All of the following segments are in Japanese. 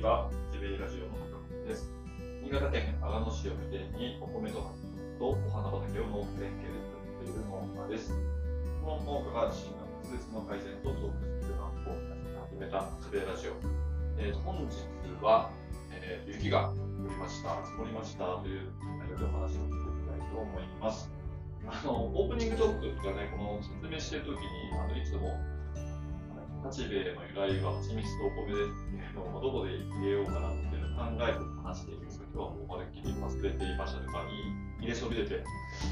は、ジベイラジオの中です。新潟県阿賀野市を拠点にお米ととお花畑を農夫連携で作っている農家です。この農家が自身の施設の改善と増加するのを始めたジベイラジオ。えー、本日は、えー、雪が降りました、積もりましたという内容でお話をしていきたいと思います。あのオープニングトークとかね、この説明してるときにあのいつも八兵衛の由来は蜂蜜とお米ですっていうのをどこで入れようかなっていうのを考えて話しているんですが、今日はもうまるっきり忘れていましたとか、入れそびれて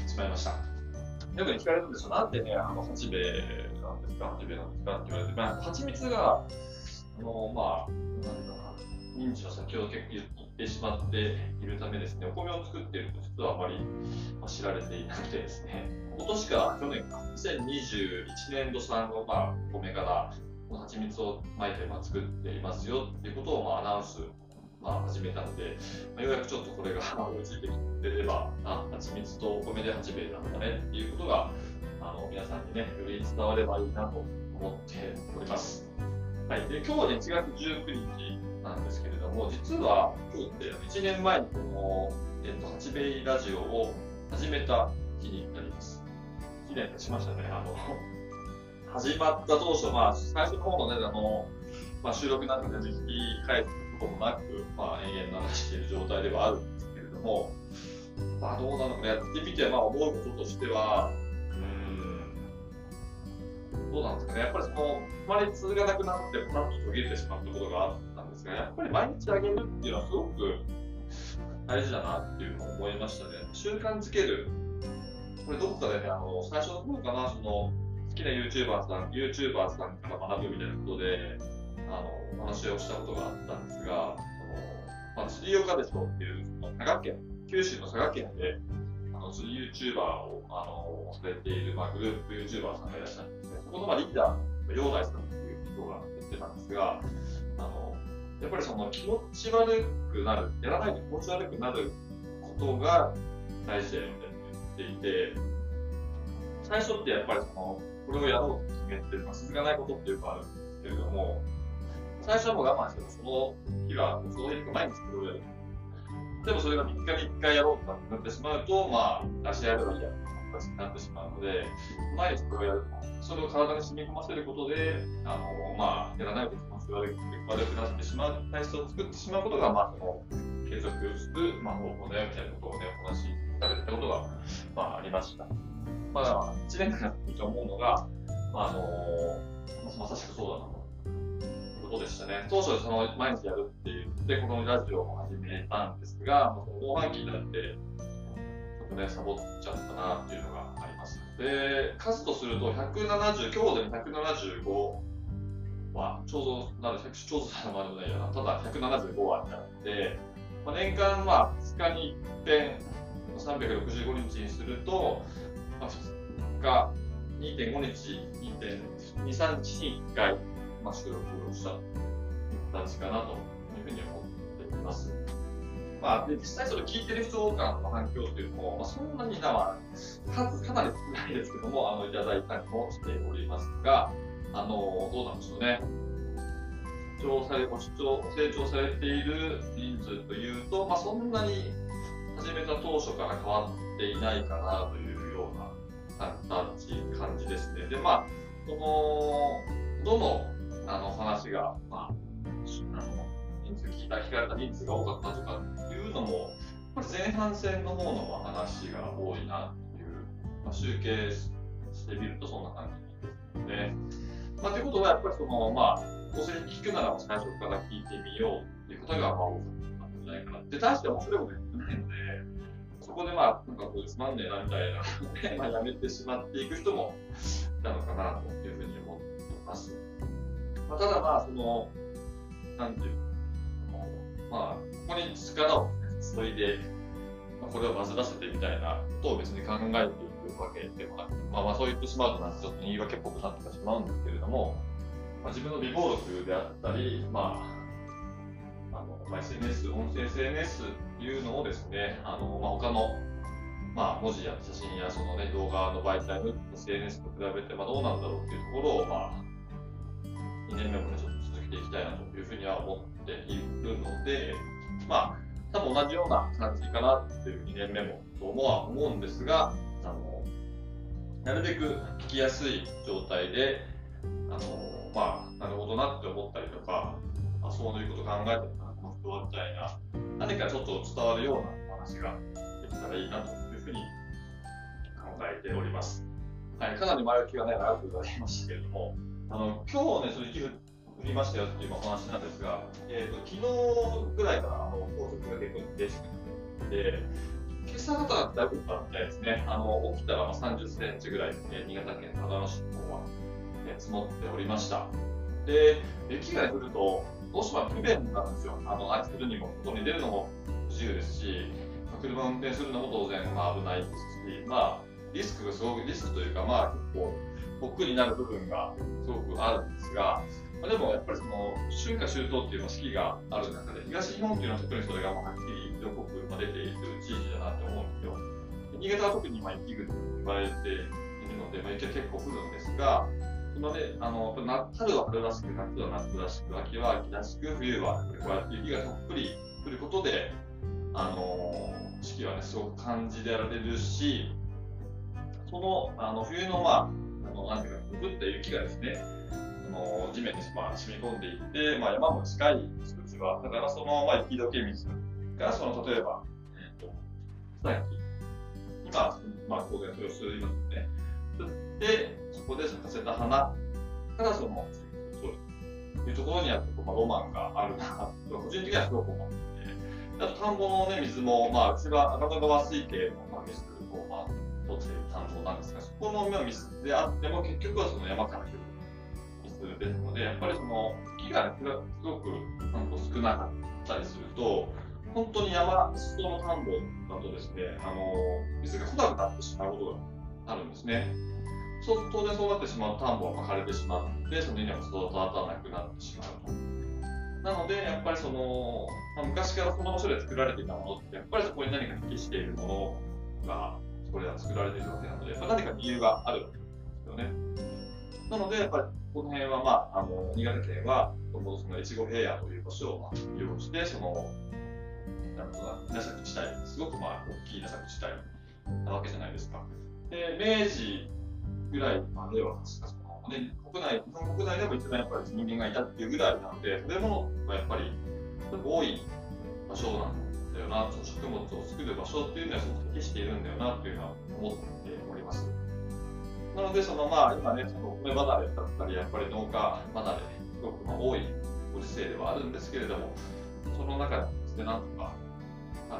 しまいました。よく聞かれるんですよ、なんでね、あの八兵衛なんですか、八兵衛なんですかって言われて、まあ、蜂蜜が、あのまあ、なんだろうな、認知の先ほど結構言ってしまっているためですね、お米を作っていると実はあまり知られていなくてですね、今年か去年か、2021年度産の、まあ、米から蜂蜜を巻いて、ま、作っていますよっていうことを、まあ、アナウンス、まあ、始めたので、まあ、ようやくちょっとこれが追いついてきてれば、あ、蜂蜜とお米で八兵衛なんだねっていうことが、あの皆さんにね、より伝わればいいなと思っております。はい、で今日はね、1月19日なんですけれども、実は今日って1年前にこの、えっと、八兵衛ラジオを始めた日になります。記念しましたね。あの始まった当初、まあ、最初の方のね、あの、まあ、収録なんかで、ね、聞き返すこともなく、まあ、延々流している状態ではあるんですけれども、まあ、どうなのかやってみて、まあ、思うこととしては、うん、どうなんですかね。やっぱりその、あまり通がなくなって、パッと途切れてしまうところがあったんですが、やっぱり毎日あげるっていうのはすごく大事だなっていうのを思いましたね。習慣づける。これどこかでね、あの、最初の頃かな、その、好きな YouTuber さん、YouTuber さんから学ぶみたいなことで、あの、話をしたことがあったんですが、その、まあ、釣り岡別荘っていう、佐賀県、九州の佐賀県で、あの、釣り YouTuber を、あの、されている、まあ、グループ YouTuber さんがいらっしゃるんですね。そこの、まあ、リーダー、陽大さんっていう人が言ってたんですが、あの、やっぱりその気持ち悪くなる、やらないと気持ち悪くなることが大事だよねって言っていて、最初ってやっぱりその、これをやろうと決めて、まあ、続かないことっていうかあるんですけれども、最初はもう我慢しても、その日は、その日が毎日それをやる。でもそれが3日に1回やろうとなってしまうと、まあ、出し合えばいいや形になってしまうので、毎日それをやる。それを体に染み込ませることで、あの、まあ、やらないと気持ち悪くなってしまう体質を作ってしまうことが、まあ、その、継続する、まあ、方法だよみたいなことをね、お話しされたことが、まあ、ありました。まあ、1年間やってて思うのが、まあ、あのまさしくそうだなと。ことでしたね。当初、その毎日やるって言って、このラジオを始めたんですが、後半期になって、ちょっとね、サボっちゃったなっていうのがあります。で、数とすると170、今日で175は、ちょうど、なんで、ちょうどさまでもないやな、ただ175はあって、まあ、年間は2日に1遍、365日にすると、まあ、2日、2.5日、2.2、3日に1回、まあ、収録をした形かなというふうに思っています。まあ、で実際それ聞いてる人からの反響というのも、まあ、そんなにな、まあ、数かなり少ないですけども、あの、いただいたりもしておりますが、あの、どうなんでしょうね。成長され、ご成長成長されている人数というと、まあ、そんなに始めた当初から変わっていないかなというような感じですね。で、まあ、その、どの、あの、話が、まあ、あの、人数聞いた、聞かれた人数が多かったとかっていうのも、これ前半戦の方の話が多いなっていう、まあ、集計してみるとそんな感じですね。まあ、ということは、やっぱりその、まあ、どうせ聞くなら最初から聞いてみようっていう方が、まあ、多かったんじゃないかな。で、大して面白いこと言ってないので、そこでまあ、なんかこうつまんねえなみたいなまあやめてしまっていく人もいたのかなというふうに思ってます。まあ、ただまあ、その、なんていうまあ、ここに力を注いで、まあ、これをバズらせてみたいなことを別に考えていくわけでもなく、まあまあそう言ってしまうとなんてちょっと言い訳っぽくなってしまうんですけれども、まあ、自分の備忘録であったり、まあ、まあ、SNS、音声 SNS というのをですね、あの、まあ、他の、まあ、文字や写真やそのね、動画の媒体の SNS と比べて、まあ、どうなんだろうっていうところを、まあ、2年目もね、ちょっと続けていきたいなというふうには思っているので、まあ、多分同じような感じかなっていう2年目もと思は思うんですが、あのなるべく聞きやすい状態で、あのまあ、なるほどなって思ったりとか、あそういうこと考えてるな、この人はみたいな、何かちょっと伝わるような話ができたらいいなというふうに考えております。はい、かなり前置きがね、長くなりましたけれども、あの今日ね、その雪降りましたよっていうお話なんですが、えーと、昨日ぐらいからあの高速が結構激しくて、今朝方だいぶ降ったみたいですね。あの起きたら30センチぐらい、ね、新潟県長野市の方は、ね、積もっておりました。で、雪が降ると、どうしても不便なんですよ。あの、あいつるにも、外に出るのも不自由ですし、車運転するのも当然、まあ、危ないですし、まあ、リスクがすごく、リスクというか、まあ、結構、僕になる部分がすごくあるんですが、まあ、でもやっぱりその春夏秋冬っていう四季がある中で、東日本っていうのは特にそれがはっきり色濃く出ている地域だなと思うんですよ。新潟は特に今雪国と言われているので、まあ、雪は結構降るんですが、のね、あの春は春らしく、夏は夏らしく、秋は秋らしく、冬はこうやって雪がたっぷり降ることで、あの四季はね、すごく感じられるし、そのあの冬の、まあ、あのなんていうか、降った雪がですね、あの地面に、まあ、染み込んでいって、まあ、山も近い人たちは、だからその、まあ、雪解け水が、その例えば、えっ、ー、と、草木、今、まあ、当然それを吸いますので、で、こで咲かせた花からその、というところには、まあ、ロマンがあるなと、個人的にはすごく思っていて、あと田んぼの、ね、水も、まあ、うちは赤川川水系の、まあ、水を、まあ、取っている田んぼなんですが、そこの水であっても、結局はその山から来る水ですので、やっぱりその木が、ね、すごくなんと少なかったりすると、本当に山、裾の田んぼだとですね、あの水が来なくなってしまうことがあるんですね。そう当然そうなってしまう田んぼが枯れてしまって、その稲も育たなくなってしまうと。なので、やっぱりその、まあ、昔からその場所で作られていたものって、やっぱりそこに何か適しているものが、そこでは作られているわけなので、まあ、何か理由があるわけですよね。なので、やっぱりこの辺は、まあ、あの新潟県は、その越後平野という場所を、まあ、利用して、その、なんとか稲作地帯、すごくまあ大きい稲作地帯なわけじゃないですか。で、明治ぐらいまでは、確かその、ね、国内、日本国内でも一番やっぱり人間がいたっていうぐらいなので、食べ物がやっぱり多い場所なんだよな、食物を作る場所っていうのは適しているんだよなっていうのは思っております。なので、そのまあ今ね、その米離れだったり、やっぱり農家離れ、すごくま多いご時世ではあるんですけれども、その中でですね、なんとか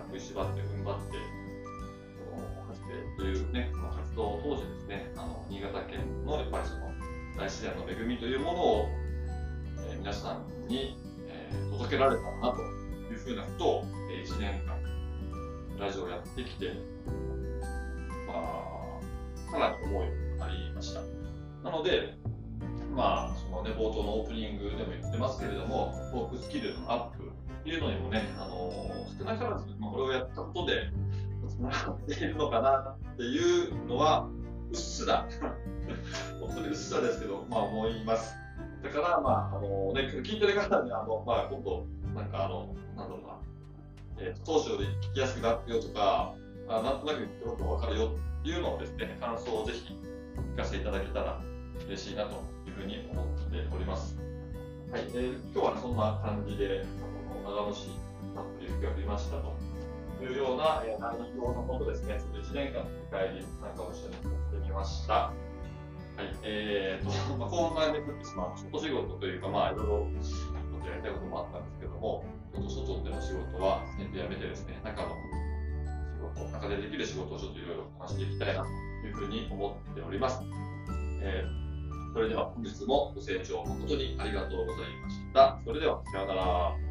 食いしばって踏ん張って、られたらなというふうなことを、えー、1年間ラジオをやってきて、まあ、かなり思いがありました。なので、まあ、そのね、冒頭のオープニングでも言ってますけれども、トークスキルのアップっていうのにもね、あの少なからず、まあ、これをやったことで、つながっているのかなっていうのは、うっすら、本当にうっすらですけど、まあ思います。だから、まあ、あのね、聞いてる方に、あの、まあ、今度、なんかあの、なんだろうな、えー、当初より聞きやすくなってよとか、あなんとなく言ってることがわかるよっていうのをですね、感想をぜひ聞かせていただけたら嬉しいなというふうに思っております。はい、えー、今日は、ね、そんな感じで、あの長野市、たっぷり雪が降りましたと。いうような、え内容のことですね、ちょっと1年間の振り返りなんかを一緒にしてみました。はい、えーと、まあ、後半めくってしまう、外仕事というか、まあ、いろいろ、やりたいこともあったんですけども、ちょっと外での仕事は、先生やめてですね、中の仕事、中でできる仕事をちょっといろいろ話していきたいなというふうに思っております。えー、それでは本日もご清聴誠にありがとうございました。それでは、さようなら。